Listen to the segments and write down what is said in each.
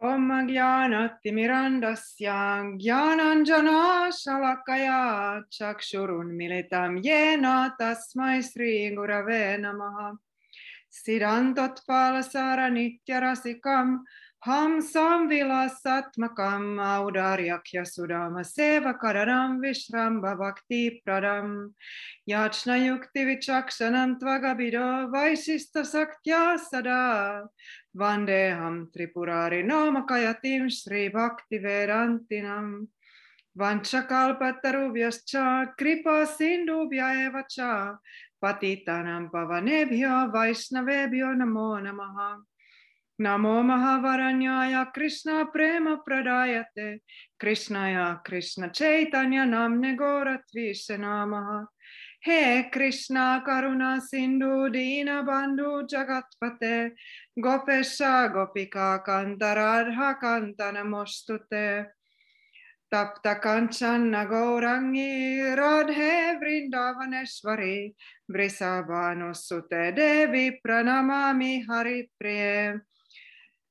Om Agyanati Mirandasya Gyananjana Shalakaya Chakshurun Militam Yena Tasmai Sri Gurave Namaha. Siddhantot Palasara Nityarasikam Hamsam Vilasatmakam Audaryakya Sudama Seva Karanam Vishramba Bhakti Pradam. Yachna Yukti Vichakshanam Tvagabido Vaishista Saktya Sada. Vandeham Tripurari Namakayatiim Sri Bhakti Vedantinam. Vanchakalpatarubhyascha Kripa Sindhubhya eva cha Patitanam Pavanebhyo Vaishnavebhyo Namo Namaha. Namo Mahavaranyaya Krishna Prema Pradayate. Krishnaya Krishna Chaitanya Namne Goratvishe Namaha हे कृष्णा करुणा सिंधु, दीन बंधु जगत पते गोपेश, गोपिका कांत राधा कांत नमोस्तुते तप्त कंचन गौरंगी राधे वृंदावनेश्वरी वृषभानुसुते देवी, प्रणमामि Hari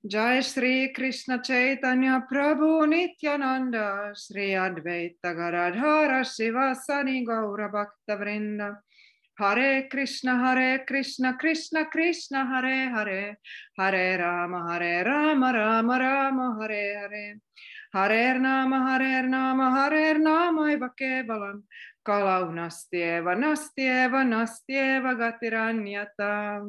Jai Sri Krishna Chaitanya Prabhu Nityananda Sri Advaita Garadhara Sani Gaura Bhakta Vrinda. Hare Krishna Hare Krishna Krishna Krishna Hare Hare. Hare Rama Hare Rama Rama Rama Hare Hare. Hare Nama Hare Nama Hare Nama Eva Kevalam. Kalau Nastieva Nastieva Nastieva Gatiranyata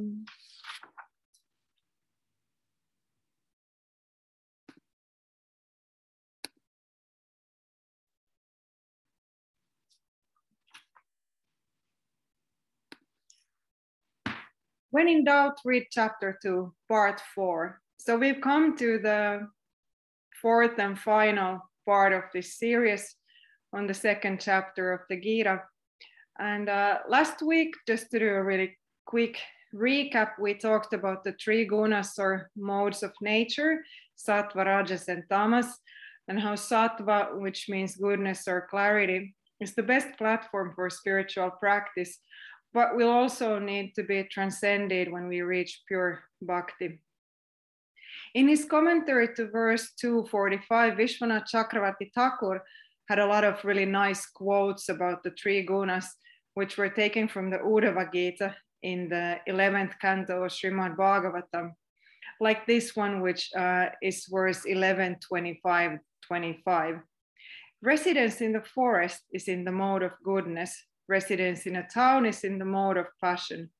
When in doubt, read chapter two, part four. So we've come to the fourth and final part of this series on the second chapter of the Gita. And uh, last week, just to do a really quick recap, we talked about the three gunas or modes of nature, sattva, rajas, and tamas, and how sattva, which means goodness or clarity, is the best platform for spiritual practice but we'll also need to be transcended when we reach pure bhakti. In his commentary to verse 245, Vishwanath Chakravarti Thakur had a lot of really nice quotes about the three gunas, which were taken from the Uddhava Gita in the 11th canto of Srimad Bhagavatam, like this one, which uh, is verse 11, 25, 25. Residence in the forest is in the mode of goodness, Residence in a town is in the mode of passion.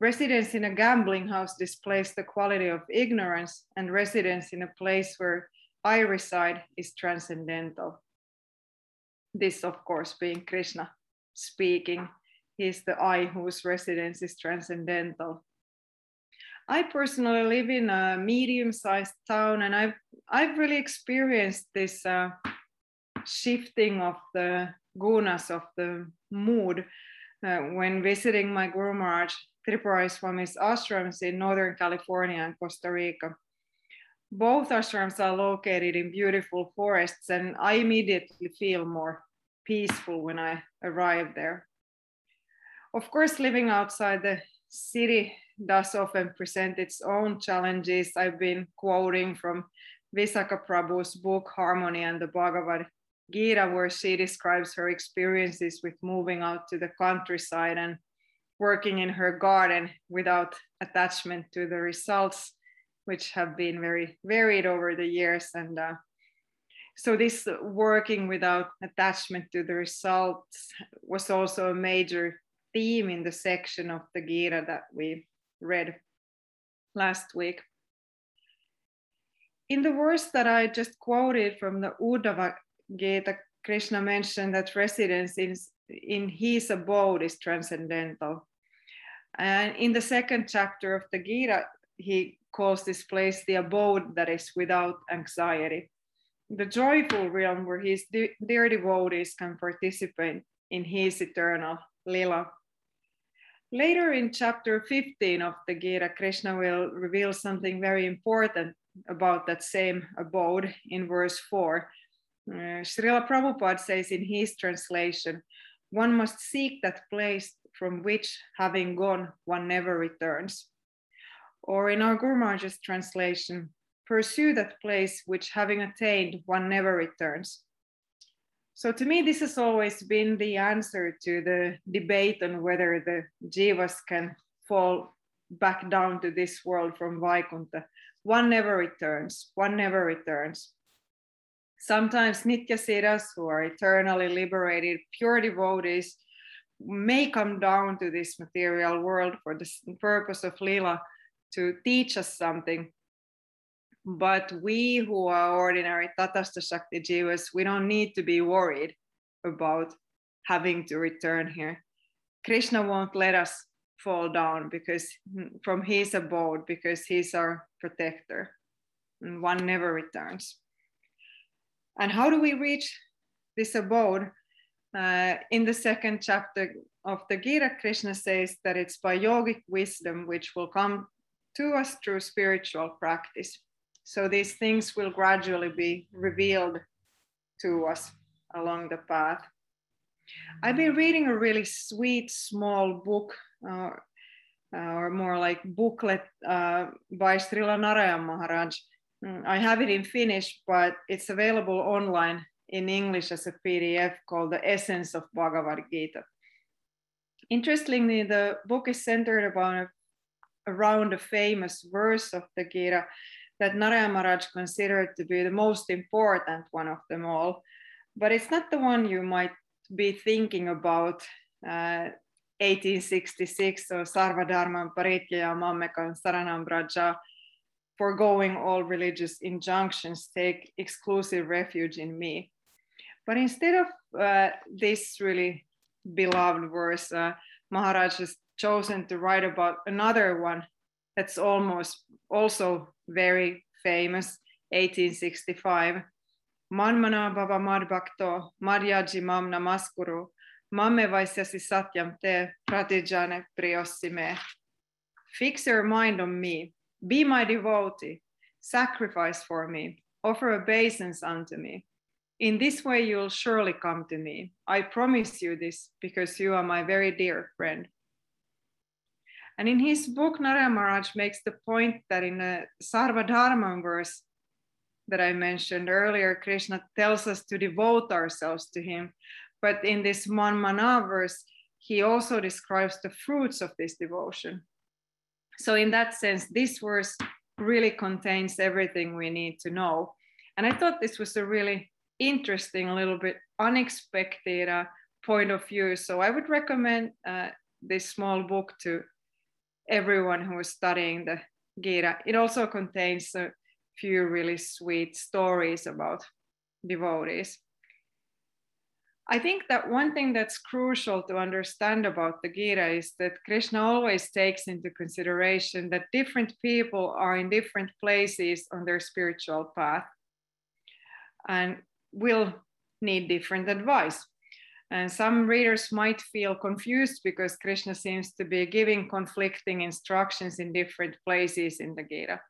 Residence in a gambling house displays the quality of ignorance, and residence in a place where I reside is transcendental. This, of course, being Krishna speaking. He's the I whose residence is transcendental. I personally live in a medium-sized town, and I've I've really experienced this uh, shifting of the gunas of the mood uh, when visiting my Guru Maharaj Tripurari Swami's ashrams in Northern California and Costa Rica. Both ashrams are located in beautiful forests, and I immediately feel more peaceful when I arrive there. Of course, living outside the city does often present its own challenges. I've been quoting from Visakha Prabhu's book Harmony and the Bhagavad Gita, where she describes her experiences with moving out to the countryside and working in her garden without attachment to the results, which have been very varied over the years. And uh, so, this working without attachment to the results was also a major theme in the section of the Gita that we read last week. In the verse that I just quoted from the Uddhava Gita, Krishna mentioned that residence in, in his abode is transcendental. And in the second chapter of the Gita, he calls this place the abode that is without anxiety. The joyful realm where his dear devotees can participate in his eternal lila. Later in chapter 15 of the Gita, Krishna will reveal something very important about that same abode in verse 4, uh, Srila Prabhupada says in his translation, one must seek that place from which, having gone, one never returns. Or in our Guru Maharaj's translation, pursue that place which having attained one never returns. So to me, this has always been the answer to the debate on whether the jivas can fall back down to this world from Vaikuntha. One never returns, one never returns. Sometimes Nitya Siddhas, who are eternally liberated, pure devotees, may come down to this material world for the purpose of Lila to teach us something. But we who are ordinary Tatastha Shakti Jivas, we don't need to be worried about having to return here. Krishna won't let us fall down because mm, from his abode, because he's our protector. And one never returns. And how do we reach this abode? Uh, in the second chapter of the Gita, Krishna says that it's by yogic wisdom which will come to us through spiritual practice. So these things will gradually be revealed to us along the path. I've been reading a really sweet small book, uh, or more like booklet uh, by Srila Narayan Maharaj. Mm, I have it in Finnish, but it's available online in English as a PDF called The Essence of Bhagavad Gita. Interestingly, the book is centered about around a famous verse of the Gita that Narayan Maharaj considered to be the most important one of them all. But it's not the one you might be thinking about uh, 1866 or Sarva Dharma Parityaya Mammekam Saranam Braja, foregoing all religious injunctions, take exclusive refuge in me. But instead of uh, this really beloved verse, uh, Maharaj has chosen to write about another one that's almost also very famous, 1865. Manmana bhava madbhakto madhyaji mam namaskuru mamme vaisyasi satyam te pratijane priyosime. Fix your mind on me, be my devotee, sacrifice for me, offer obeisance unto me. In this way, you'll surely come to me. I promise you this because you are my very dear friend. And in his book, Narayan Maharaj makes the point that in the Sarvadharma verse that I mentioned earlier, Krishna tells us to devote ourselves to him. But in this Manmana verse, he also describes the fruits of this devotion. So, in that sense, this verse really contains everything we need to know. And I thought this was a really interesting, a little bit unexpected uh, point of view. So, I would recommend uh, this small book to everyone who is studying the Gita. It also contains a few really sweet stories about devotees. I think that one thing that's crucial to understand about the Gita is that Krishna always takes into consideration that different people are in different places on their spiritual path and will need different advice. And some readers might feel confused because Krishna seems to be giving conflicting instructions in different places in the Gita.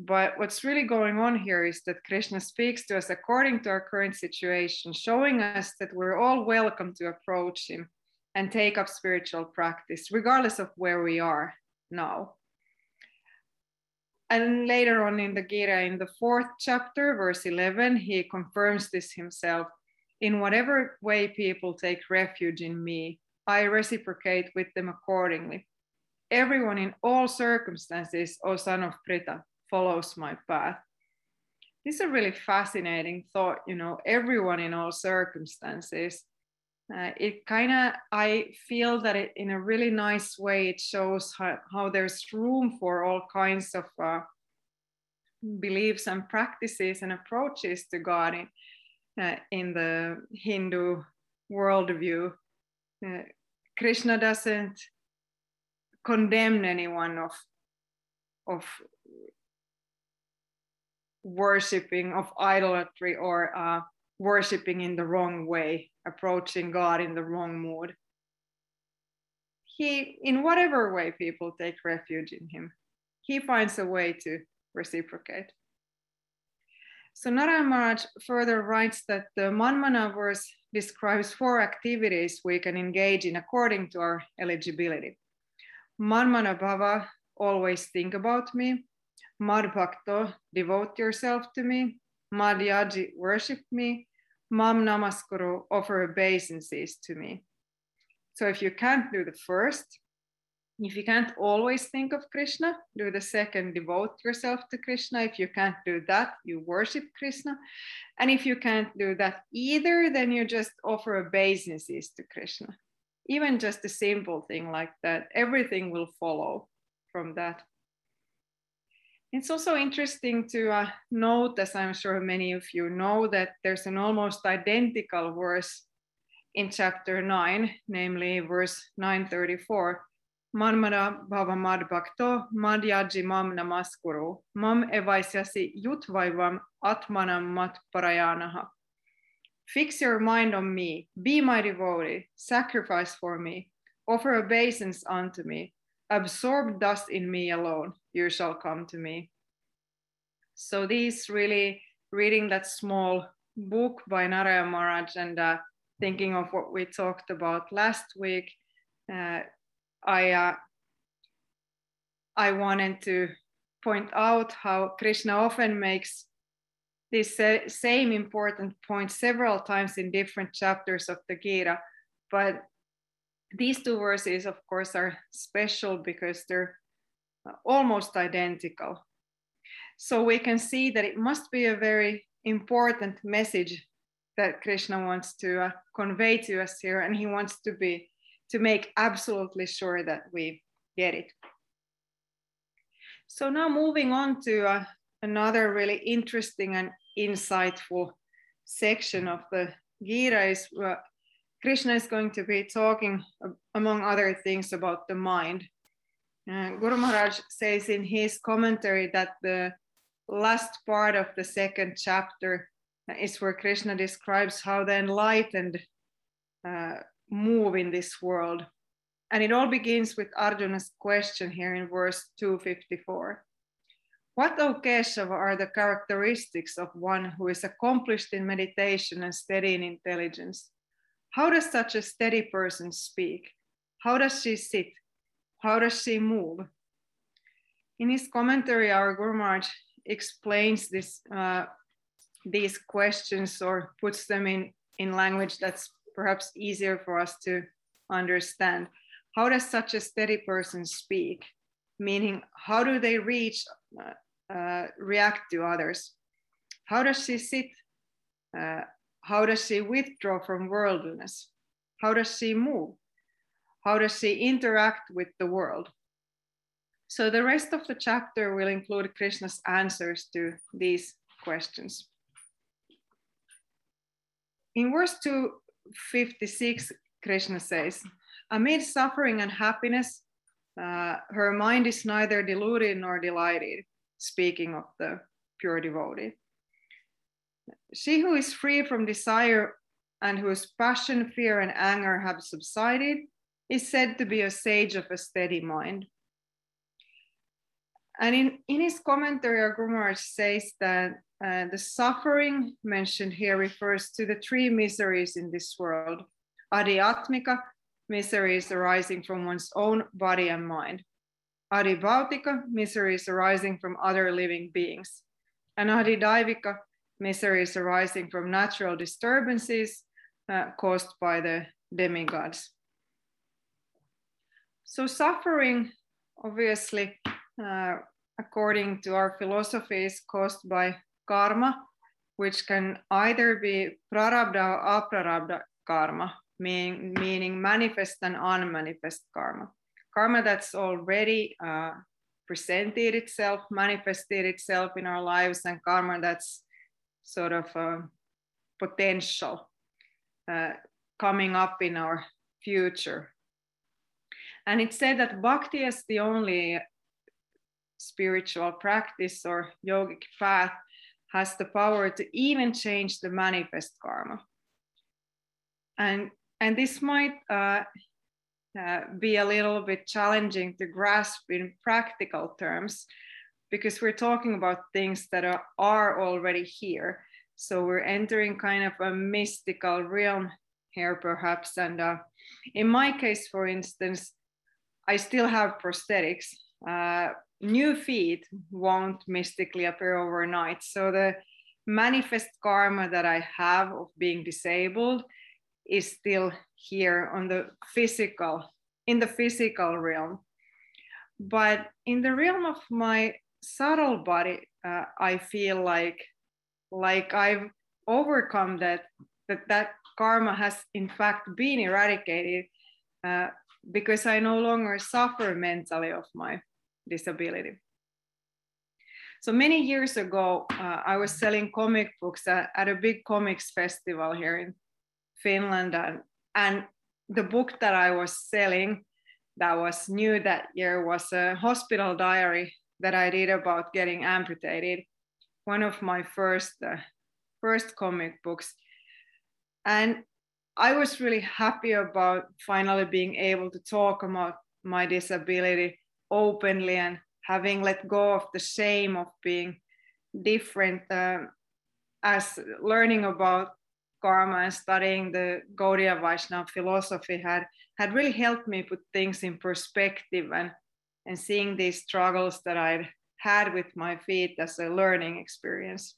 But what's really going on here is that Krishna speaks to us according to our current situation, showing us that we're all welcome to approach Him and take up spiritual practice, regardless of where we are now. And later on in the Gita, in the fourth chapter, verse 11, he confirms this himself in whatever way people take refuge in me, I reciprocate with them accordingly. Everyone in all circumstances, O son of Pritha, follows my path. This is a really fascinating thought, you know, everyone in all circumstances. Uh, it kind of, I feel that it, in a really nice way, it shows how, how there's room for all kinds of uh, beliefs and practices and approaches to God in, uh, in the Hindu worldview. Uh, Krishna doesn't condemn anyone of, of worshipping, of idolatry, or uh, worshipping in the wrong way, approaching God in the wrong mood. He, in whatever way people take refuge in him, he finds a way to reciprocate. So Narayan Maharaj further writes that the Manmana verse describes four activities we can engage in according to our eligibility. Manmana Bhava, always think about me. Madbhakto, devote yourself to me. Madhyaji, worship me. Mam Namaskuru, offer obeisances to me. So if you can't do the first, if you can't always think of Krishna, do the second, devote yourself to Krishna. If you can't do that, you worship Krishna. And if you can't do that either, then you just offer obeisances to Krishna. Even just a simple thing like that, everything will follow from that. It's also interesting to uh, note, as I'm sure many of you know, that there's an almost identical verse in chapter 9, namely verse 934. Manmana bhava madbhakto madhyaji mam namaskuru mam atmanam mat parayanaha. Fix your mind on me, be my devotee, sacrifice for me, offer obeisance unto me, absorb dust in me alone, you shall come to me. So these really reading that small book by Narayan Maharaj and uh, thinking of what we talked about last week, uh, I uh, I wanted to point out how Krishna often makes this same important point several times in different chapters of the Gita, but these two verses, of course, are special because they're almost identical. So we can see that it must be a very important message that Krishna wants to uh, convey to us here, and he wants to be to make absolutely sure that we get it. So now moving on to uh, another really interesting and insightful section of the Gita is uh, Krishna is going to be talking, uh, among other things, about the mind. Uh, Guru Maharaj says in his commentary that the last part of the second chapter is where Krishna describes how the enlightened uh, move in this world. And it all begins with Arjuna's question here in verse 254. What, O Keshava, are the characteristics of one who is accomplished in meditation and steady in intelligence? How does such a steady person speak? How does she sit? How does she move? In his commentary, our Guru explains this, uh, these questions or puts them in, in language that's perhaps easier for us to understand. How does such a steady person speak? Meaning, how do they reach, uh, uh, react to others? How does she sit? Uh, how does she withdraw from worldliness? How does she move? How does she interact with the world? So the rest of the chapter will include Krishna's answers to these questions. In verse 256, Krishna says, Amid suffering and happiness, uh, her mind is neither deluded nor delighted, speaking of the pure devotee. She who is free from desire and whose passion, fear, and anger have subsided is said to be a sage of a steady mind. And in, in his commentary, Guru says that uh, the suffering mentioned here refers to the three miseries in this world adhyatmika, miseries arising from one's own body and mind, adhibhautika, miseries arising from other living beings, and adhidaivika, miseries arising from natural disturbances uh, caused by the demigods. So, suffering, obviously, uh, according to our philosophy, is caused by karma, which can either be prarabdha or aprarabdha karma, meaning, meaning manifest and unmanifest karma. Karma that's already uh, presented itself, manifested itself in our lives, and karma that's sort of uh, potential uh, coming up in our future. And it said that bhakti is the only spiritual practice or yogic path has the power to even change the manifest karma. And, and this might uh, uh, be a little bit challenging to grasp in practical terms because we're talking about things that are, are already here. So we're entering kind of a mystical realm here, perhaps. And uh, in my case, for instance, I still have prosthetics, uh, new feet won't mystically appear overnight. So the manifest karma that I have of being disabled is still here on the physical, in the physical realm. But in the realm of my subtle body, uh, I feel like like I've overcome that that that karma has in fact been eradicated uh, because I no longer suffer mentally of my disability. So many years ago, uh, I was selling comic books at, at, a big comics festival here in Finland, and, and the book that I was selling that was new that year was a hospital diary that I did about getting amputated. One of my first uh, first comic books, and I was really happy about finally being able to talk about my disability openly and having let go of the shame of being different uh, as learning about karma and studying the Gaudiya Vaishnava philosophy had had really helped me put things in perspective and and seeing these struggles that I'd had with my feet as a learning experience.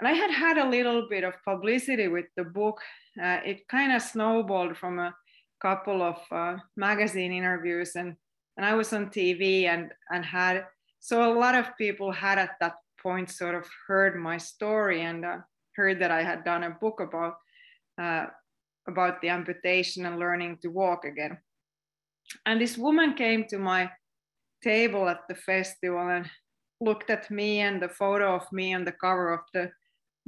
And I had had a little bit of publicity with the book. Uh, it kind of snowballed from a couple of uh, magazine interviews and and I was on TV and and had so a lot of people had at that point sort of heard my story and uh, heard that I had done a book about uh, about the amputation and learning to walk again. And this woman came to my table at the festival and looked at me and the photo of me on the cover of the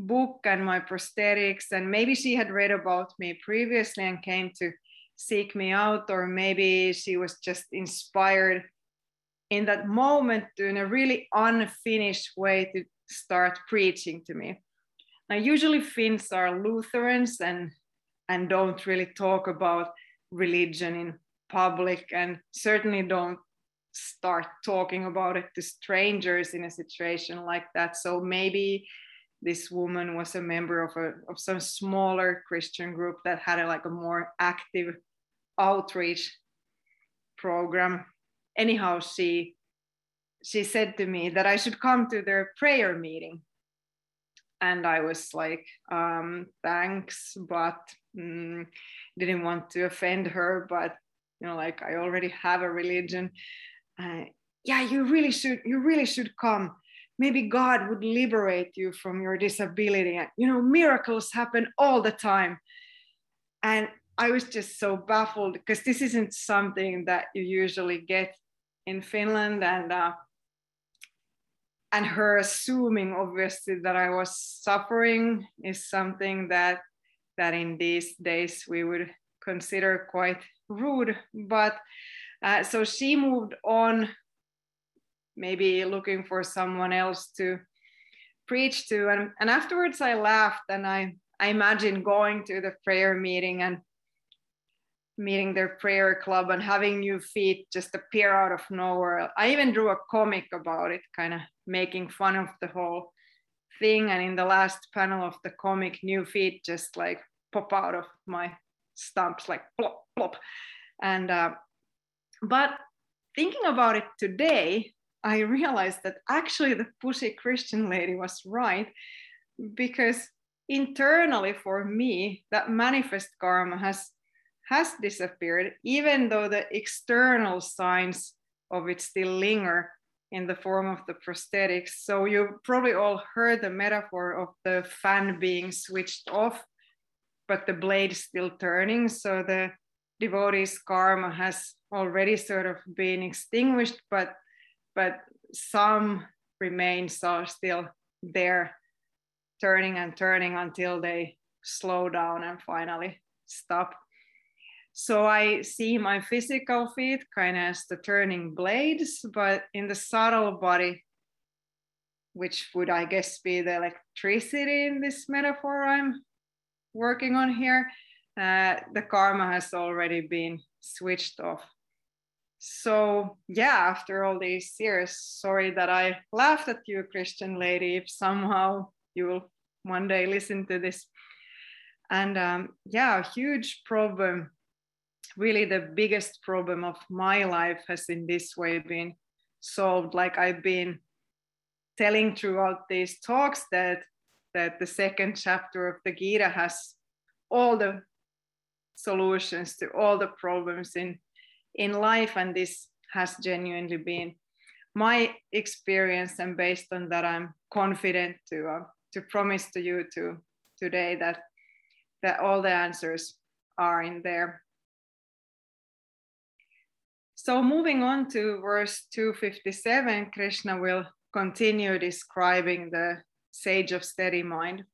book and my prosthetics and maybe she had read about me previously and came to seek me out, or maybe she was just inspired in that moment in a really unfinished way, to start preaching to me. Now, usually Finns are Lutherans and and don't really talk about religion in public, and certainly don't start talking about it to strangers in a situation like that. So maybe this woman was a member of a of some smaller Christian group that had a, like a more active outreach program. Anyhow, she she said to me that I should come to their prayer meeting. And I was like, um, thanks, but mm, didn't want to offend her. But you know, like I already have a religion. Uh, yeah, you really should. You really should come. Maybe God would liberate you from your disability. And you know, miracles happen all the time. And I was just so baffled because this isn't something that you usually get in Finland, and uh, and her assuming obviously that I was suffering is something that that in these days we would consider quite rude. But uh, so she moved on, maybe looking for someone else to preach to, and and afterwards I laughed and I I imagined going to the prayer meeting and meeting their prayer club and having new feet just appear out of nowhere. I even drew a comic about it, kind of making fun of the whole thing. And in the last panel of the comic, new feet just like pop out of my stumps, like plop, plop. And, uh, but thinking about it today, I realized that actually the pushy Christian lady was right because internally for me, that manifest karma has has disappeared, even though the external signs of it still linger in the form of the prosthetics. So you probably all heard the metaphor of the fan being switched off, but the blade still turning. So the devotee's karma has already sort of been extinguished, but but some remains are still there, turning and turning until they slow down and finally stop. So I see my physical feet kind of as the turning blades, but in the subtle body, which would I guess be the electricity in this metaphor I'm working on here, uh, the karma has already been switched off. So yeah, after all these years, sorry that I laughed at you, Christian lady, if somehow you will one day listen to this. And um, yeah, huge problem really the biggest problem of my life has in this way been solved like i've been telling throughout these talks that that the second chapter of the gita has all the solutions to all the problems in in life and this has genuinely been my experience and based on that i'm confident to uh, to promise to you to today that that all the answers are in there. So moving on to verse 257 krishna will continue describing the sage of steady mind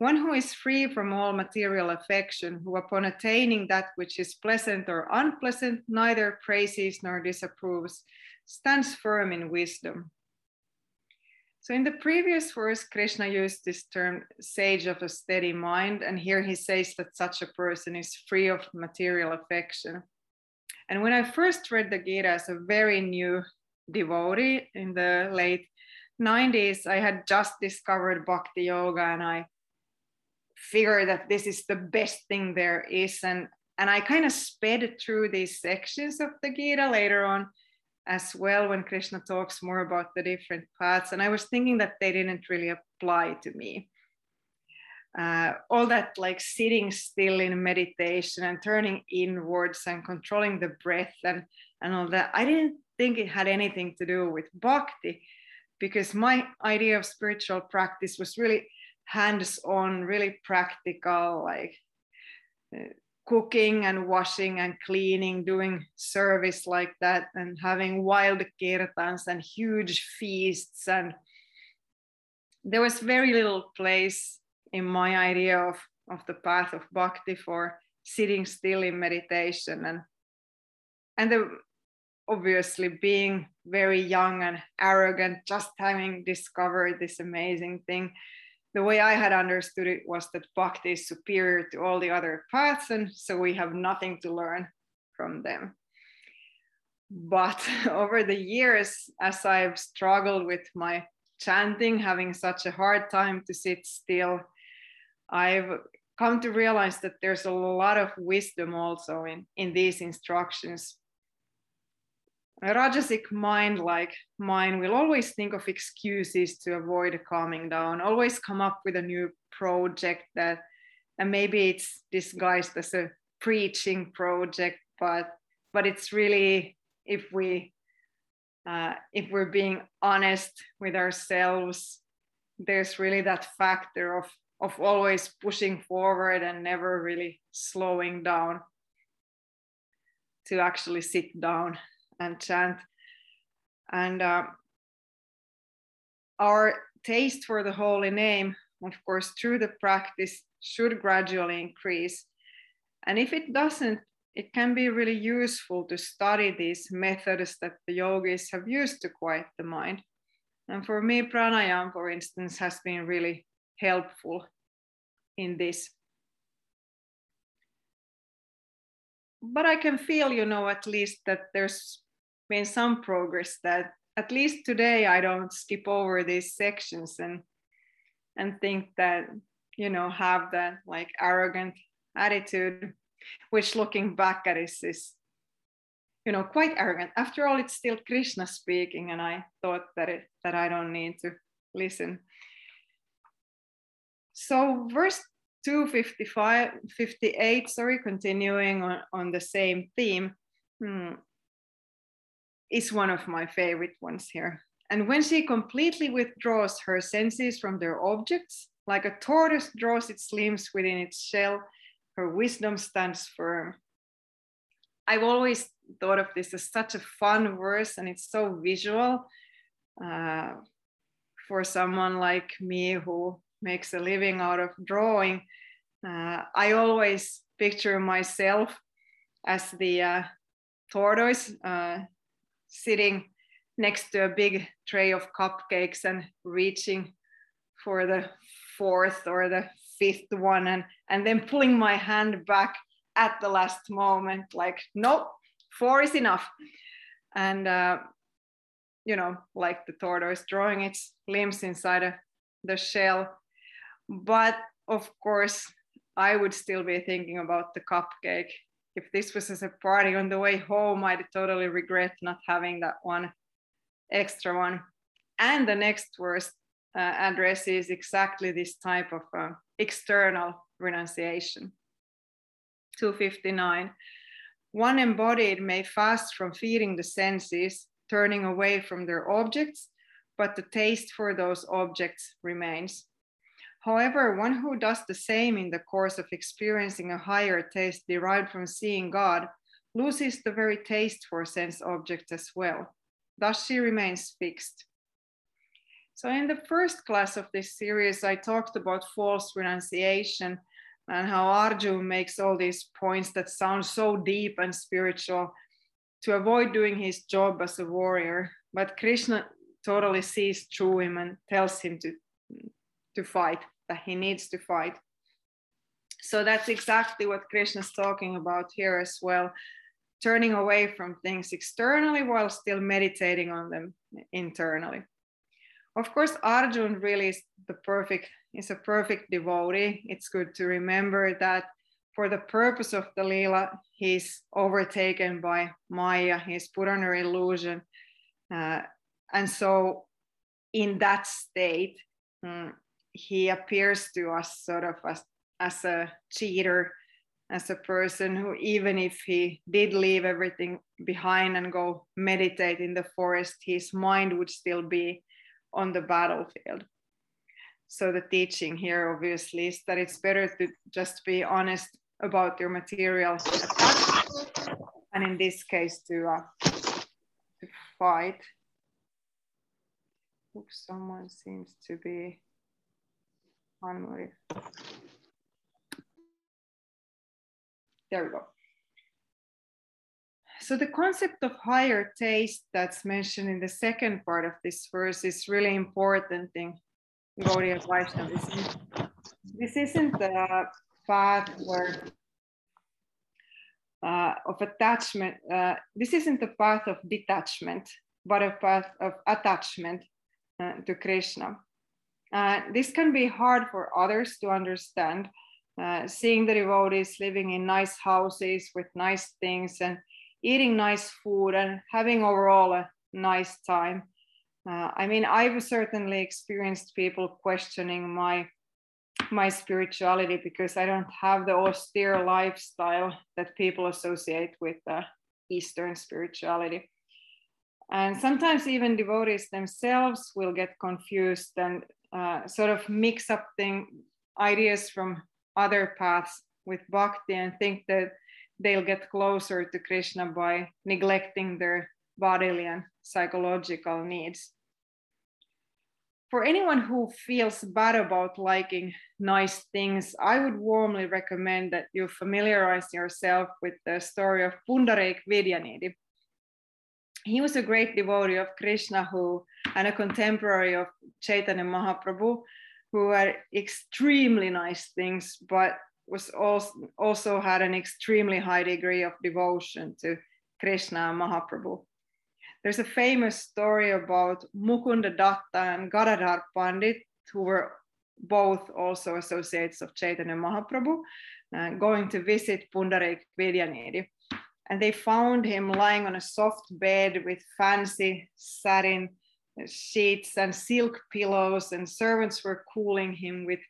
one who is free from all material affection, who upon attaining that which is pleasant or unpleasant, neither praises nor disapproves, stands firm in wisdom. So in the previous verse, Krishna used this term sage of a steady mind, and here he says that such a person is free of material affection. And when I first read the Gita as a very new devotee in the late 90s, I had just discovered Bhakti Yoga and I figure that this is the best thing there is. And and i kind of sped through these sections of the gita later on as well when krishna talks more about the different paths and i was thinking that they didn't really apply to me. Uh, all that like sitting still in meditation and turning inwards and controlling the breath and and all that i didn't think it had anything to do with bhakti because my idea of spiritual practice was really hands-on, really practical, like uh, cooking and washing and cleaning, doing service like that, and having wild kirtans and huge feasts. And there was very little place in my idea of, of the path of bhakti for sitting still in meditation and and the, obviously being very young and arrogant just having discovered this amazing thing the way I had understood it was that bhakti is superior to all the other paths, and so we have nothing to learn from them. But over the years, as I've struggled with my chanting, having such a hard time to sit still, I've come to realize that there's a lot of wisdom also in, in these instructions a Rajasic mind like mine will always think of excuses to avoid calming down, always come up with a new project that, and maybe it's disguised as a preaching project, but but it's really if we uh, if we're being honest with ourselves, there's really that factor of of always pushing forward and never really slowing down to actually sit down and chant. And uh, our taste for the holy name, of course, through the practice should gradually increase. And if it doesn't, it can be really useful to study these methods that the yogis have used to quiet the mind. And for me, pranayama, for instance, has been really helpful in this. But I can feel, you know, at least that there's been some progress that at least today I don't skip over these sections and and think that you know have that like arrogant attitude which looking back at is is you know quite arrogant. After all it's still krishna speaking and i thought that it that i don't need to listen. So verse 255 58 sorry continuing on, on the same theme. Hmm, is one of my favorite ones here. And when she completely withdraws her senses from their objects, like a tortoise draws its limbs within its shell, her wisdom stands firm. I've always thought of this as such a fun verse, and it's so visual uh, for someone like me who makes a living out of drawing. Uh, I always picture myself as the uh, tortoise uh, sitting next to a big tray of cupcakes and reaching for the fourth or the fifth one and, and then pulling my hand back at the last moment like nope four is enough. And uh, you know like the tortoise drawing its limbs inside a, the shell. But of course i would still be thinking about the cupcake if this was as a party on the way home, I'd totally regret not having that one extra one. And the next worst uh, addresses exactly this type of uh, external renunciation. 259. One embodied may fast from feeding the senses, turning away from their objects, but the taste for those objects remains. However, one who does the same in the course of experiencing a higher taste derived from seeing God loses the very taste for sense objects as well. Thus, she remains fixed. So, in the first class of this series, I talked about false renunciation and how Arjun makes all these points that sound so deep and spiritual to avoid doing his job as a warrior. But Krishna totally sees through him and tells him to, to fight, that he needs to fight. So that's exactly what Krishna's talking about here as well turning away from things externally while still meditating on them internally. Of course, Arjun really is the perfect, is a perfect devotee. It's good to remember that for the purpose of the Leela, he's overtaken by Maya, he's put under illusion. Uh, and so, in that state, um, he appears to us sort of as, as a cheater, as a person who, even if he did leave everything behind and go meditate in the forest, his mind would still be on the battlefield. So the teaching here obviously is that it's better to just be honest about your material and in this case to, uh, to fight. Oops, someone seems to be There we go. So the concept of higher taste that's mentioned in the second part of this verse is really important in Gaudiya Vaishnavism. This isn't the path where uh, of attachment. Uh, this isn't the path of detachment, but a path of attachment uh, to Krishna. Uh, this can be hard for others to understand. Uh, seeing the devotees living in nice houses with nice things and eating nice food and having overall a nice time. Uh, I mean, I've certainly experienced people questioning my my spirituality because I don't have the austere lifestyle that people associate with uh, Eastern spirituality. And sometimes even devotees themselves will get confused and uh, sort of mix up thing, ideas from other paths with bhakti and think that they'll get closer to Krishna by neglecting their bodily and psychological needs. For anyone who feels bad about liking nice things, I would warmly recommend that you familiarize yourself with the story of Pundarik Vidyanidhi. He was a great devotee of Krishna who, and a contemporary of Chaitanya Mahaprabhu, who had extremely nice things, but was also, also had an extremely high degree of devotion to Krishna and Mahaprabhu. There's a famous story about Mukunda Datta and Gadadhar Pandit, who were both also associates of Chaitanya Mahaprabhu, uh, going to visit Pundarik Vidyanidhi. And they found him lying on a soft bed with fancy satin sheets and silk pillows, and servants were cooling him with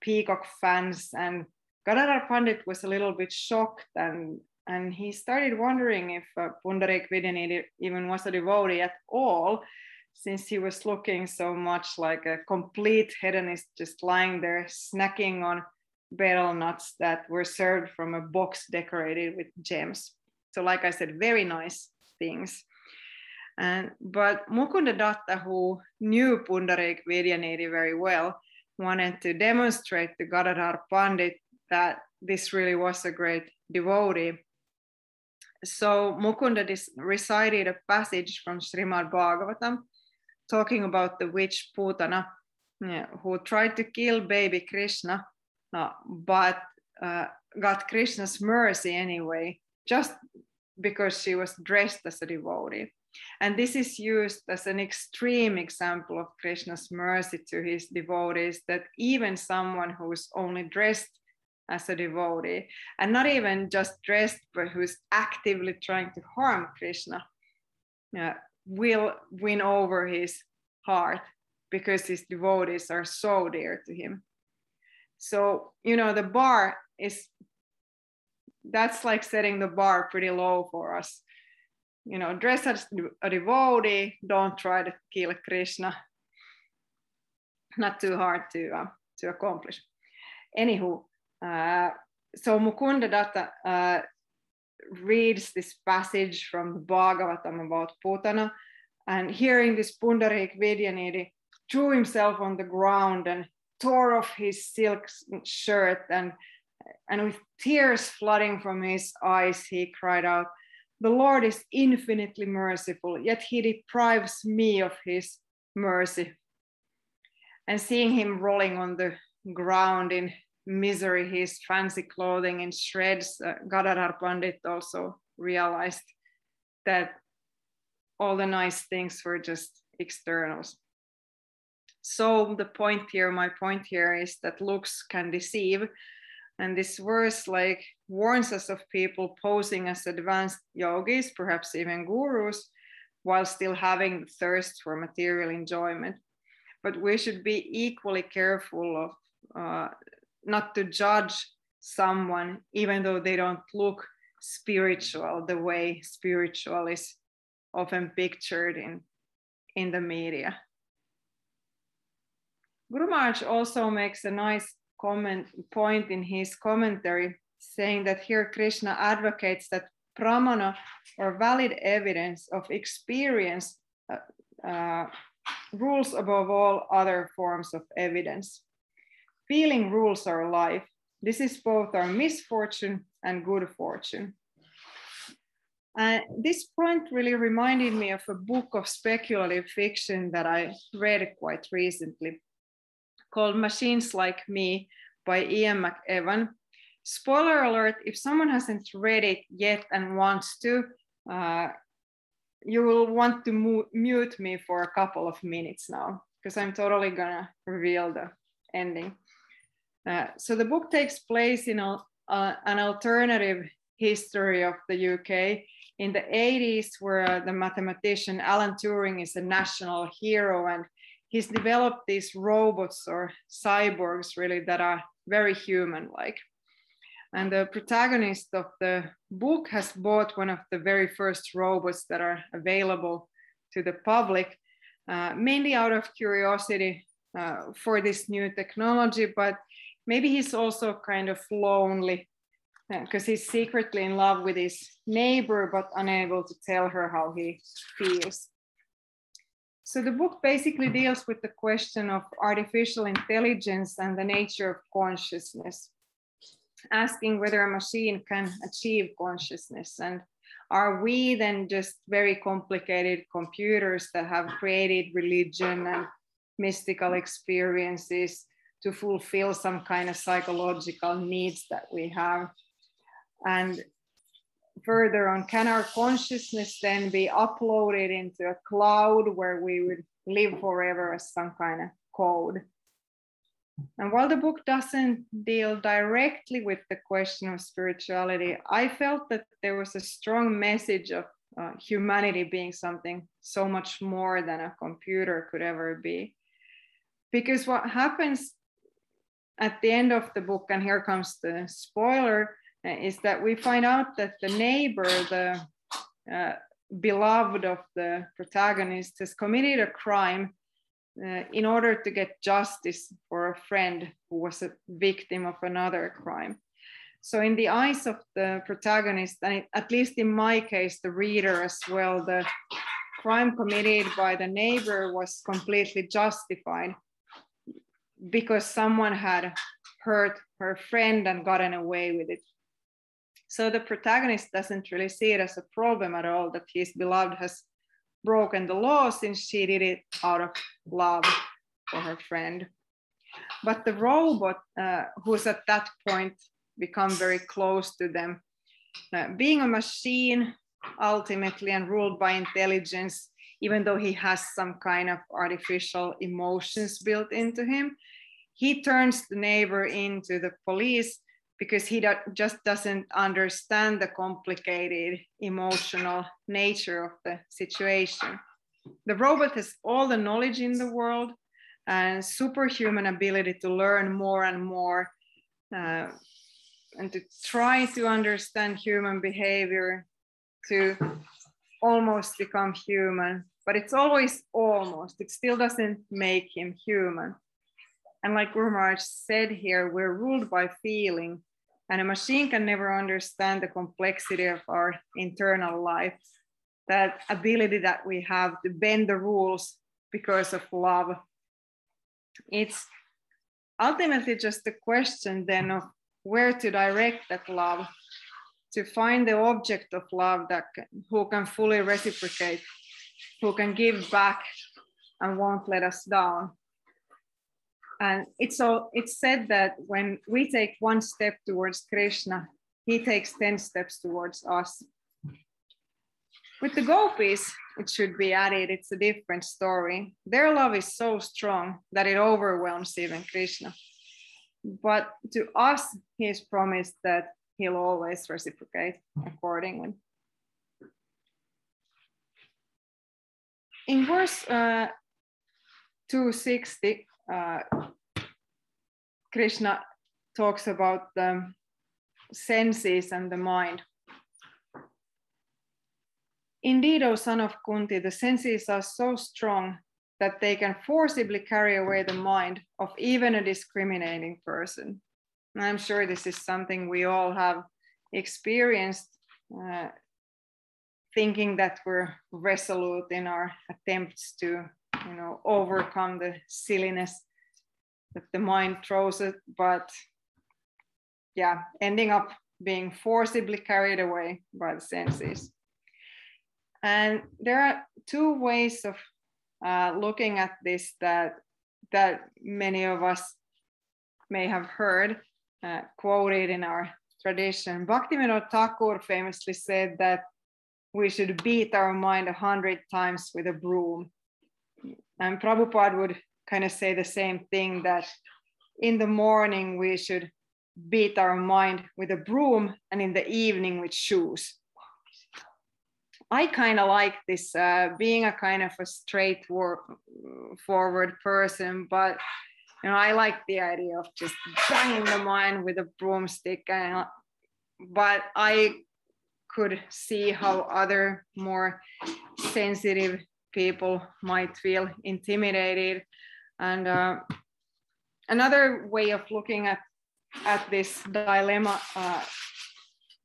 peacock fans and Gadadhar Pandit was a little bit shocked and and he started wondering if uh, Pundarik even was a devotee at all, since he was looking so much like a complete hedonist, just lying there snacking on betel nuts that were served from a box decorated with gems. So, like I said, very nice things. And but Mukunda Datta, who knew Pundarik Vidyanidhi very well, wanted to demonstrate to Gadadhar Pandit that this really was a great devotee. So Mukunda recited a passage from Srimad Bhagavatam talking about the witch Putana yeah, who tried to kill baby Krishna, uh, but uh, got Krishna's mercy anyway, just because she was dressed as a devotee. And this is used as an extreme example of Krishna's mercy to his devotees that even someone who is only dressed as a devotee, and not even just dressed, but who's actively trying to harm Krishna, uh, will win over his heart because his devotees are so dear to him. So, you know, the bar is that's like setting the bar pretty low for us. You know, dress as a devotee, don't try to kill Krishna. Not too hard to, uh, to accomplish. Anywho, uh, so Mukunda Datta uh, reads this passage from the Bhagavatam about Putana, and hearing this Pundarik Vidyanidhi threw himself on the ground and tore off his silk shirt and and with tears flooding from his eyes he cried out the lord is infinitely merciful yet he deprives me of his mercy and seeing him rolling on the ground in misery his fancy clothing in shreds uh, gadadhar pandit also realized that all the nice things were just externals so the point here, my point here is that looks can deceive. And this verse like warns us of people posing as advanced yogis, perhaps even gurus, while still having thirst for material enjoyment. But we should be equally careful of uh, not to judge someone, even though they don't look spiritual the way spiritual is often pictured in, in the media. Guru Maharaj also makes a nice comment point in his commentary, saying that here Krishna advocates that pramana or valid evidence of experience uh, uh, rules above all other forms of evidence. Feeling rules our life. This is both our misfortune and good fortune. Uh, this point really reminded me of a book of speculative fiction that I read quite recently called Machines Like Me by Ian McEwan. Spoiler alert, if someone hasn't read it yet and wants to, uh, you will want to mute me for a couple of minutes now, because I'm totally gonna reveal the ending. Uh, so the book takes place in a, uh, an alternative history of the UK in the 80s, where the mathematician Alan Turing is a national hero and he's developed these robots or cyborgs really that are very human like and the protagonist of the book has bought one of the very first robots that are available to the public uh, mainly out of curiosity uh, for this new technology but maybe he's also kind of lonely because uh, he's secretly in love with his neighbor but unable to tell her how he feels so the book basically deals with the question of artificial intelligence and the nature of consciousness, asking whether a machine can achieve consciousness. And are we then just very complicated computers that have created religion and mystical experiences to fulfill some kind of psychological needs that we have? And further on, can our consciousness then be uploaded into a cloud where we would live forever as some kind of code? And while the book doesn't deal directly with the question of spirituality, I felt that there was a strong message of uh, humanity being something so much more than a computer could ever be. Because what happens at the end of the book, and here comes the spoiler, is that we find out that the neighbor, the uh, beloved of the protagonist, has committed a crime uh, in order to get justice for a friend who was a victim of another crime. So, in the eyes of the protagonist, and at least in my case, the reader as well, the crime committed by the neighbor was completely justified because someone had hurt her friend and gotten away with it. So the protagonist doesn't really see it as a problem at all that his beloved has broken the law since she did it out of love for her friend. But the robot, uh, who's at that point become very close to them, uh, being a machine ultimately and ruled by intelligence, even though he has some kind of artificial emotions built into him, he turns the neighbor into the police because he just doesn't understand the complicated emotional nature of the situation. The robot has all the knowledge in the world and superhuman ability to learn more and more uh, and to try to understand human behavior, to almost become human. But it's always almost, it still doesn't make him human. And like Guru said here, we're ruled by feeling, and a machine can never understand the complexity of our internal life, that ability that we have to bend the rules because of love. It's ultimately just a question then of where to direct that love, to find the object of love that can, who can fully reciprocate, who can give back and won't let us down. And it's so it's said that when we take one step towards Krishna, he takes 10 steps towards us. With the gopis, it should be added, it's a different story. Their love is so strong that it overwhelms even Krishna. But to us, he's promised that he'll always reciprocate accordingly. In verse uh, 260, uh, Krishna talks about the senses and the mind. Indeed, O son of Kunti, the senses are so strong that they can forcibly carry away the mind of even a discriminating person. And I'm sure this is something we all have experienced, uh, thinking that we're resolute in our attempts to, you know, overcome the silliness that the mind throws it, but yeah, ending up being forcibly carried away by the senses. And there are two ways of uh, looking at this that that many of us may have heard uh, quoted in our tradition. Bhaktivinoda Thakur famously said that we should beat our mind a hundred times with a broom. And Prabhupada would kind of say the same thing that in the morning we should beat our mind with a broom and in the evening with shoes. I kind of like this uh, being a kind of a straightforward person, but you know, I like the idea of just banging the mind with a broomstick. And, but I could see how other more sensitive people might feel intimidated. And uh, another way of looking at at this dilemma uh,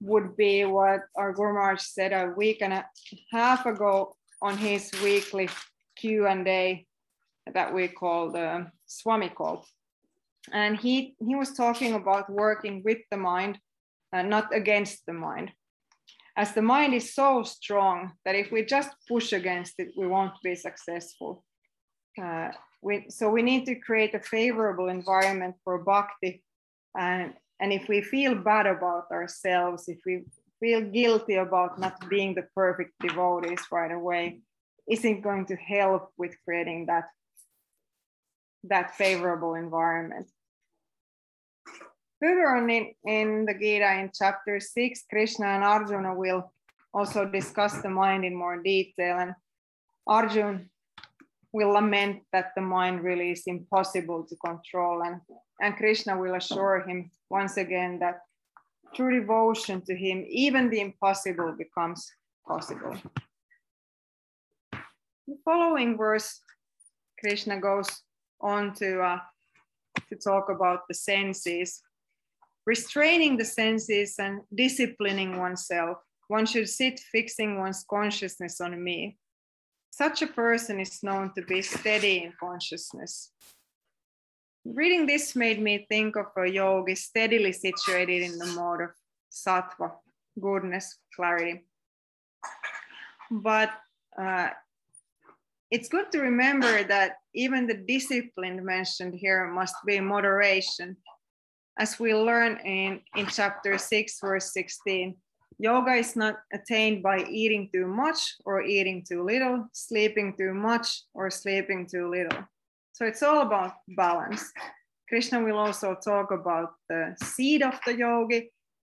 would be what our Guru said a week and a half ago on his weekly Q&A that we call the Swami call. And he, he was talking about working with the mind and not against the mind. As the mind is so strong that if we just push against it, we won't be successful. Uh, we, so we need to create a favorable environment for bhakti and and if we feel bad about ourselves, if we feel guilty about not being the perfect devotees right away, isn't going to help with creating that, that favorable environment. Further on in, in the Gita in chapter six, Krishna and Arjuna will also discuss the mind in more detail. And Arjuna will lament that the mind really is impossible to control. And, and Krishna will assure him once again that through devotion to him, even the impossible becomes possible. The following verse, Krishna goes on to, uh, to talk about the senses. Restraining the senses and disciplining oneself, one should sit fixing one's consciousness on me. Such a person is known to be steady in consciousness. Reading this made me think of a yogi steadily situated in the mode of sattva, goodness, clarity. But uh, it's good to remember that even the discipline mentioned here must be moderation. As we learn in, in chapter 6, verse 16, Yoga is not attained by eating too much or eating too little, sleeping too much or sleeping too little. So it's all about balance. Krishna will also talk about the seed of the yogi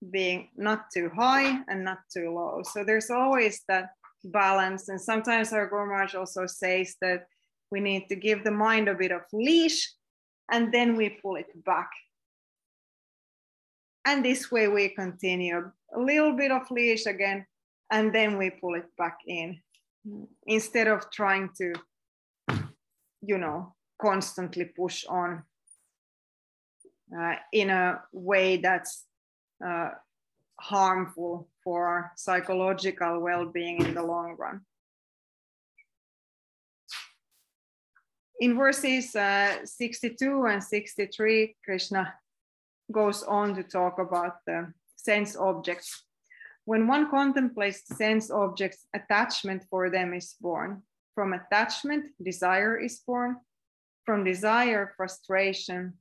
being not too high and not too low. So there's always that balance. And sometimes our Guru also says that we need to give the mind a bit of leash and then we pull it back. And this way we continue a little bit of leash again, and then we pull it back in instead of trying to, you know, constantly push on uh, in a way that's uh, harmful for psychological well-being in the long run. In verses uh, 62 and 63, Krishna goes on to talk about the sense objects. When one contemplates sense objects, attachment for them is born. From attachment, desire is born. From desire, frustration.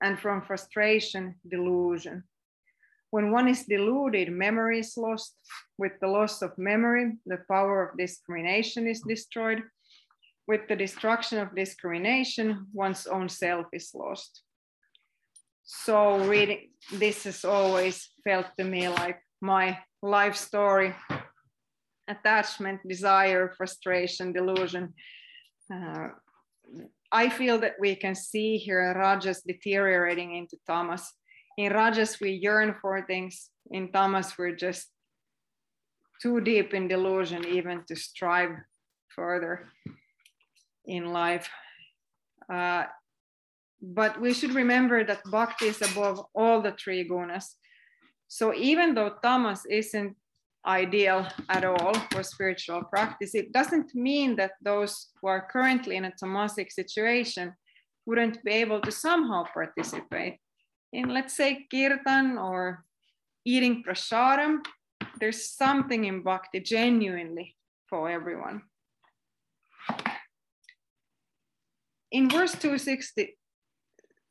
And from frustration, delusion. When one is deluded, memory is lost. With the loss of memory, the power of discrimination is destroyed. With the destruction of discrimination, one's own self is lost. So, reading this has always felt to me like my life story attachment, desire, frustration, delusion. Uh, I feel that we can see here Rajas deteriorating into Tamas in rajas we yearn for things. In tamas we're just too deep in delusion even to strive further in life. Uh, but we should remember that bhakti is above all the three gunas so even though tamas isn't ideal at all for spiritual practice it doesn't mean that those who are currently in a tamasic situation wouldn't be able to somehow participate in let's say kirtan or eating prasadam, there's something in bhakti genuinely for everyone. In verse 260,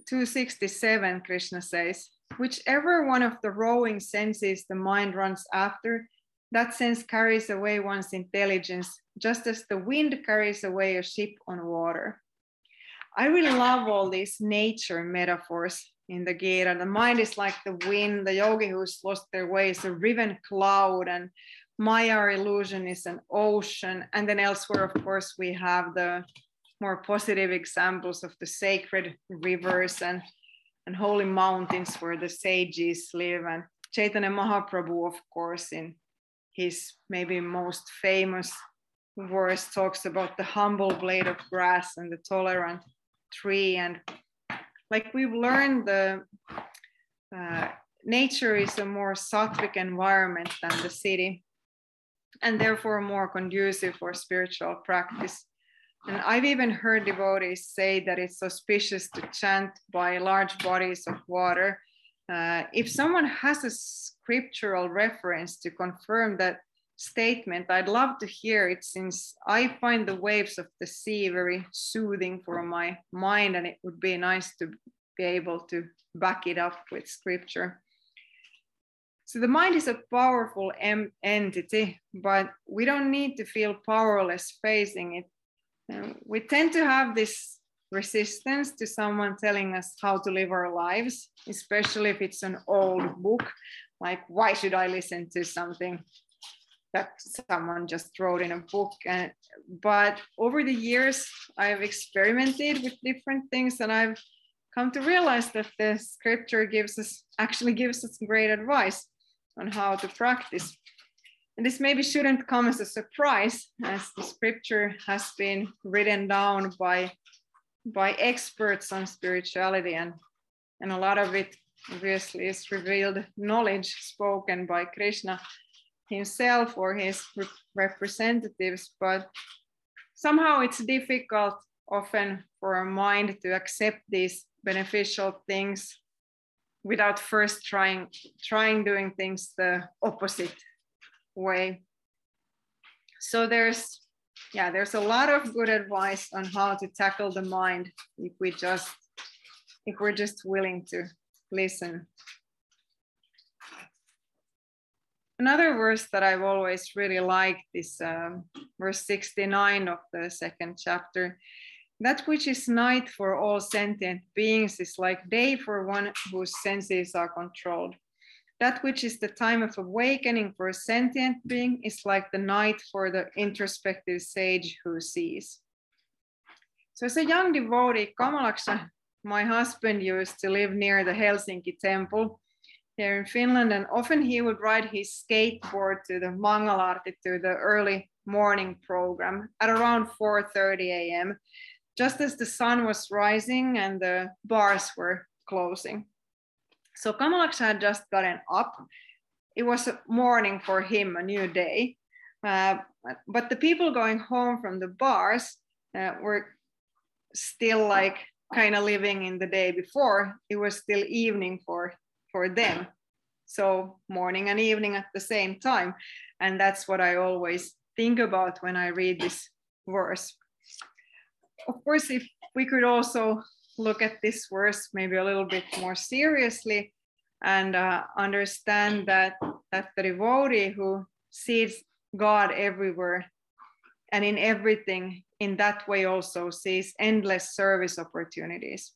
267, Krishna says, whichever one of the rowing senses the mind runs after, that sense carries away one's intelligence, just as the wind carries away a ship on water. I really love all these nature metaphors in the Gita. The mind is like the wind, the yogi who's lost their way is a riven cloud, and Maya illusion is an ocean. And then elsewhere, of course, we have the more positive examples of the sacred rivers and, and holy mountains where the sages live. And Chaitanya Mahaprabhu, of course, in his maybe most famous verse, talks about the humble blade of grass and the tolerant tree and like we've learned the uh, nature is a more sattvic environment than the city and therefore more conducive for spiritual practice and i've even heard devotees say that it's suspicious to chant by large bodies of water. Uh, if someone has a scriptural reference to confirm that statement i'd love to hear it since i find the waves of the sea very soothing for my mind and it would be nice to be able to back it up with scripture. So the mind is a powerful em- entity but we don't need to feel powerless facing it we tend to have this resistance to someone telling us how to live our lives especially if it's an old book like why should i listen to something that someone just wrote in a book. And, but over the years, I've experimented with different things and I've come to realize that the scripture gives us actually gives us great advice on how to practice. And this maybe shouldn't come as a surprise, as the scripture has been written down by, by experts on spirituality, and, and a lot of it obviously is revealed knowledge spoken by Krishna himself or his representatives, but somehow it's difficult often for a mind to accept these beneficial things without first trying trying doing things the opposite way so there's yeah there's a lot of good advice on how to tackle the mind if we just if we're just willing to listen Another verse that I've always really liked is um, verse 69 of the second chapter. That which is night for all sentient beings is like day for one whose senses are controlled. That which is the time of awakening for a sentient being is like the night for the introspective sage who sees. So, as a young devotee, Kamalaksha, my husband, used to live near the Helsinki temple here in Finland, and often he would ride his skateboard to the Mangalarti, to the early morning program at around 4:30 a.m., just as the sun was rising and the bars were closing. So Kamalaksha had just gotten up. It was a morning for him, a new day. Uh, but the people going home from the bars uh, were still like kind of living in the day before. It was still evening for, for them. So morning and evening at the same time. And that's what I always think about when I read this verse. Of course, if we could also look at this verse maybe a little bit more seriously and uh, understand that that the devotee who sees God everywhere and in everything in that way also sees endless service opportunities.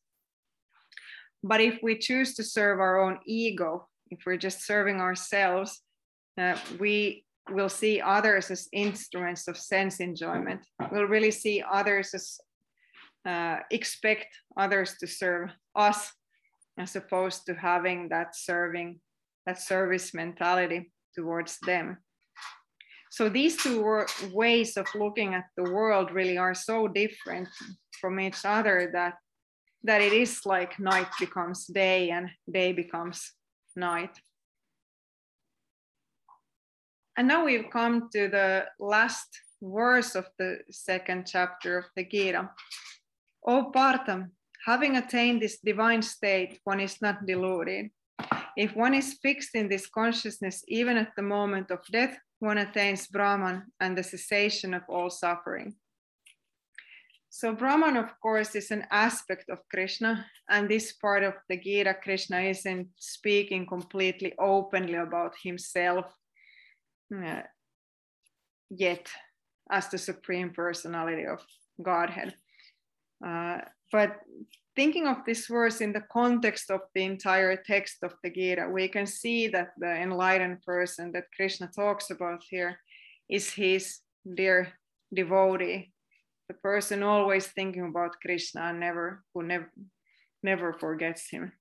But if we choose to serve our own ego, if we're just serving ourselves, uh, we will see others as instruments of sense enjoyment. We'll really see others as uh, expect others to serve us as opposed to having that serving that service mentality towards them so these two ways of looking at the world really are so different from each other that that it is like night becomes day and day becomes night and now we've come to the last verse of the second chapter of the Gita. O Partha, having attained this divine state, one is not deluded. If one is fixed in this consciousness, even at the moment of death, one attains Brahman and the cessation of all suffering. So, Brahman, of course, is an aspect of Krishna, and this part of the Gita, Krishna isn't speaking completely openly about himself uh, yet as the Supreme Personality of Godhead. Uh, but thinking of this verse in the context of the entire text of the Gita, we can see that the enlightened person that Krishna talks about here is his dear devotee, the person always thinking about Krishna and never who never never forgets him.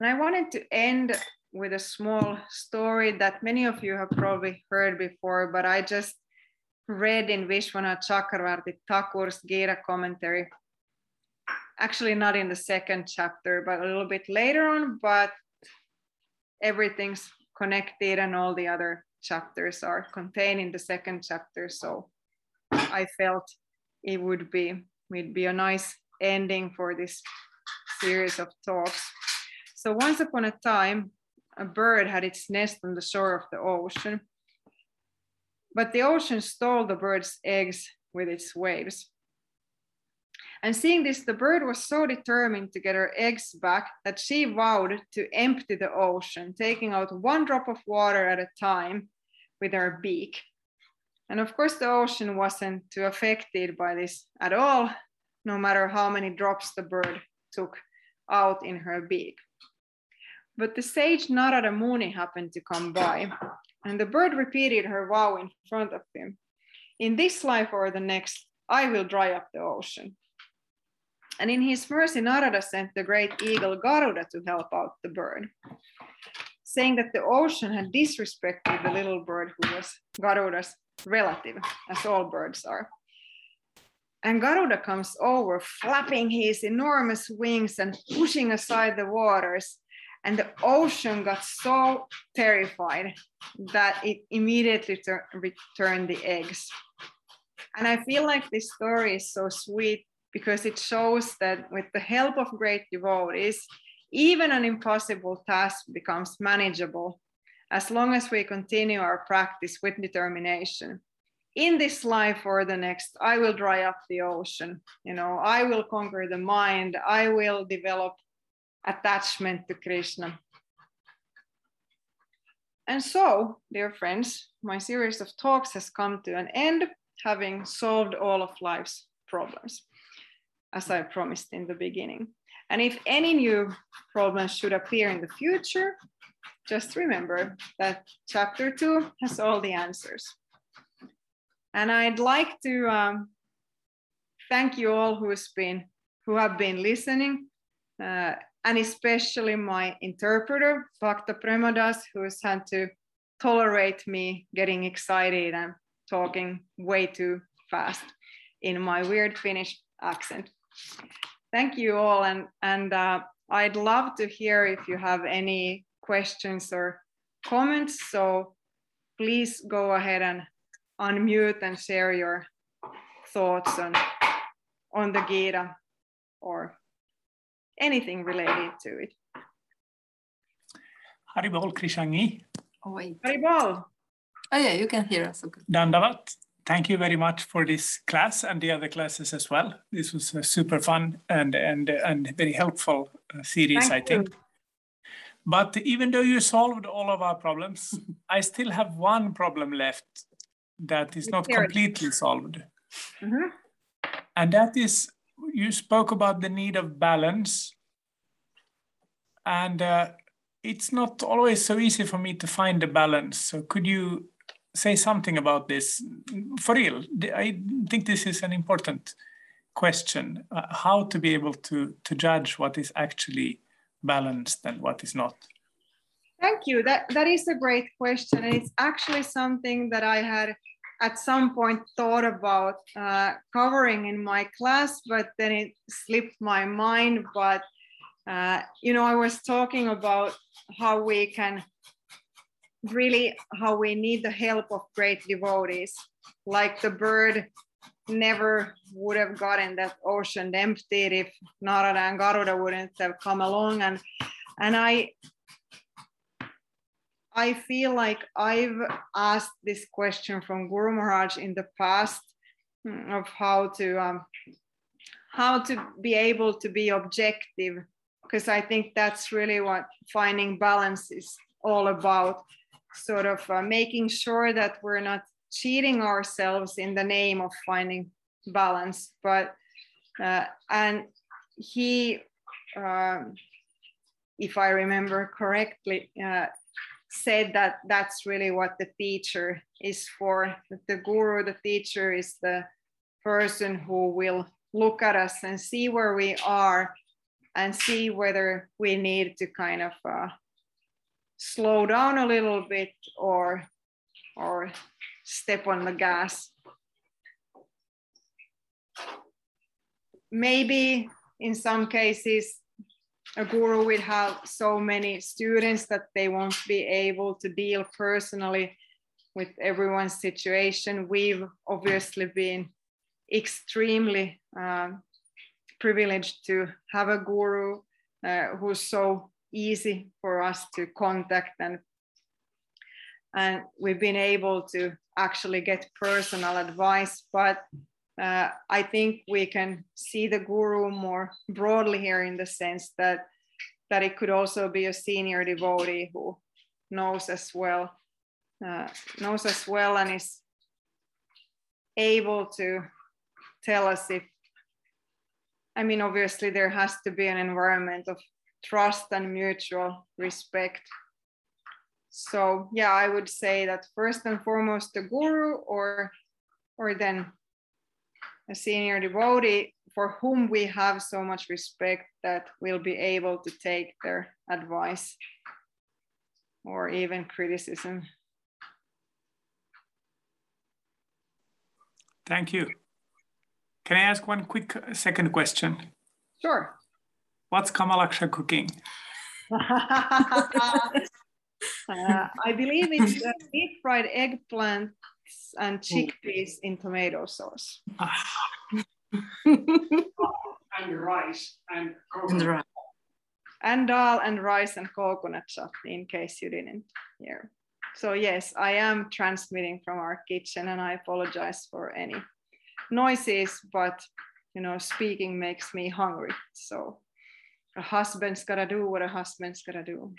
And I wanted to end with a small story that many of you have probably heard before, but I just read in Vishwanath Chakravarti Thakur's Gita commentary. Actually, not in the second chapter, but a little bit later on, but everything's connected and all the other chapters are contained in the second chapter. So I felt it would be, would be a nice ending for this series of talks. So once upon a time, a bird had its nest on the shore of the ocean. But the ocean stole the bird's eggs with its waves. And seeing this, the bird was so determined to get her eggs back that she vowed to empty the ocean, taking out one drop of water at a time with her beak. And of course, the ocean wasn't too affected by this at all, no matter how many drops the bird took out in her beak. But the sage Narada Muni happened to come by, and the bird repeated her vow in front of him In this life or the next, I will dry up the ocean. And in his mercy, Narada sent the great eagle Garuda to help out the bird, saying that the ocean had disrespected the little bird who was Garuda's relative, as all birds are. And Garuda comes over, flapping his enormous wings and pushing aside the waters and the ocean got so terrified that it immediately returned the eggs. And I feel like this story is so sweet because it shows that with the help of great devotees, even an impossible task becomes manageable as long as we continue our practice with determination. In this life or the next, I will dry up the ocean. You know, I will conquer the mind. I will develop attachment to Krishna. And so, dear friends, my series of talks has come to an end, having solved all of life's problems, as I promised in the beginning. And if any new problems should appear in the future, just remember that chapter two has all the answers. And I'd like to um, thank you all who's been who have been listening, uh, and especially my interpreter, Bhakta Premodas, who's had to tolerate me getting excited and talking way too fast in my weird Finnish accent. Thank you all, and and uh, I'd love to hear if you have any questions or comments. So please go ahead and unmute and share your thoughts on on the Gita or anything related to it. Haribol Krishnangi. Oh, wait. Haribol. Oh, yeah, you can hear us. Okay. Dandavat. Thank you very much for this class and the other classes as well. This was a super fun and and and very helpful uh, series, Thank I think. you. But even though you solved all of our problems, I still have one problem left that is not Here it is. completely solved. Mhm. And that is, you spoke about the need of balance. And uh, it's not always so easy for me to find the balance. So could you say something about this? For real, I think this is an important question, uh, how to be able to, to judge what is actually balanced and what is not. Thank you. That that is a great question, and it's actually something that I had at some point thought about uh, covering in my class, but then it slipped my mind. But uh, you know, I was talking about how we can really how we need the help of great devotees, like the bird never would have gotten that ocean emptied if Narada and Garuda wouldn't have come along and and I I feel like I've asked this question from Guru Maharaj in the past mm, of how to um, how to be able to be objective because I think that's really what finding balance is all about. Sort of uh, making sure that we're not cheating ourselves in the name of finding balance but uh, and he um, if I remember correctly, uh, said that that's really what the teacher is for. The guru, the teacher, is the person who will look at us and see where we are and see whether we need to kind of uh, slow down a little bit or or step on the gas. Maybe in some cases a guru will have so many students that they won't be able to deal personally with everyone's situation. We've obviously been extremely um, privileged to have a guru uh, who's so easy for us to contact and and we've been able to actually get personal advice but uh, I think we can see the guru more broadly here in the sense that that it could also be a senior devotee who knows as well, uh, knows as well, and is able to tell us if. I mean, obviously, there has to be an environment of trust and mutual respect. So yeah, I would say that first and foremost the guru, or or then a senior devotee for whom we have so much respect that we'll be able to take their advice or even criticism. Thank you. Can I ask one quick uh, second question? Sure. What's Kamalaksha cooking? Uh, I believe it's deep fried eggplants and chickpeas in tomato sauce. and rice and And right. and dal and rice and coconut chutney in case you didn't hear. So yes, I am transmitting from our kitchen and I apologize for any noises, but you know, speaking makes me hungry. So a husband's gotta do what a husband's gotta do.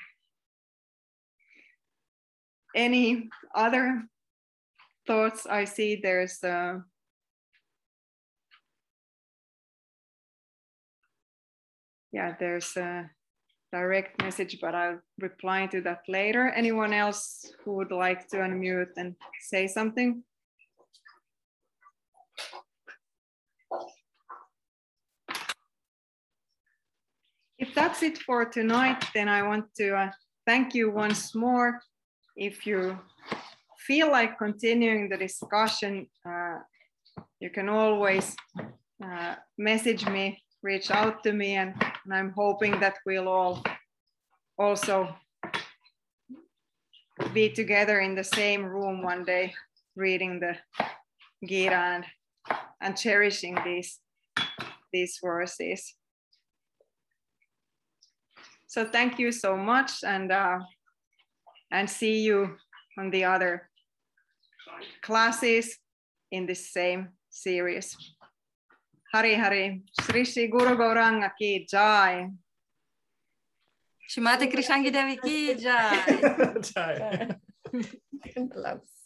Any other thoughts? I see there's uh, yeah, there's a direct message, but I'll reply to that later. Anyone else who would like to unmute and say something? If that's it for tonight, then I want to uh, thank you once more. If you feel like continuing the discussion, uh, you can always uh, message me, reach out to me, and, and, I'm hoping that we'll all also be together in the same room one day, reading the Gita and, and cherishing these, these verses. So thank you so much and, uh, and see you on the other classes in this same series. Hari Hari, Sri Sri Guru Gauranga ki jai. Shrimati Krishnangi Devi ki jai. jai.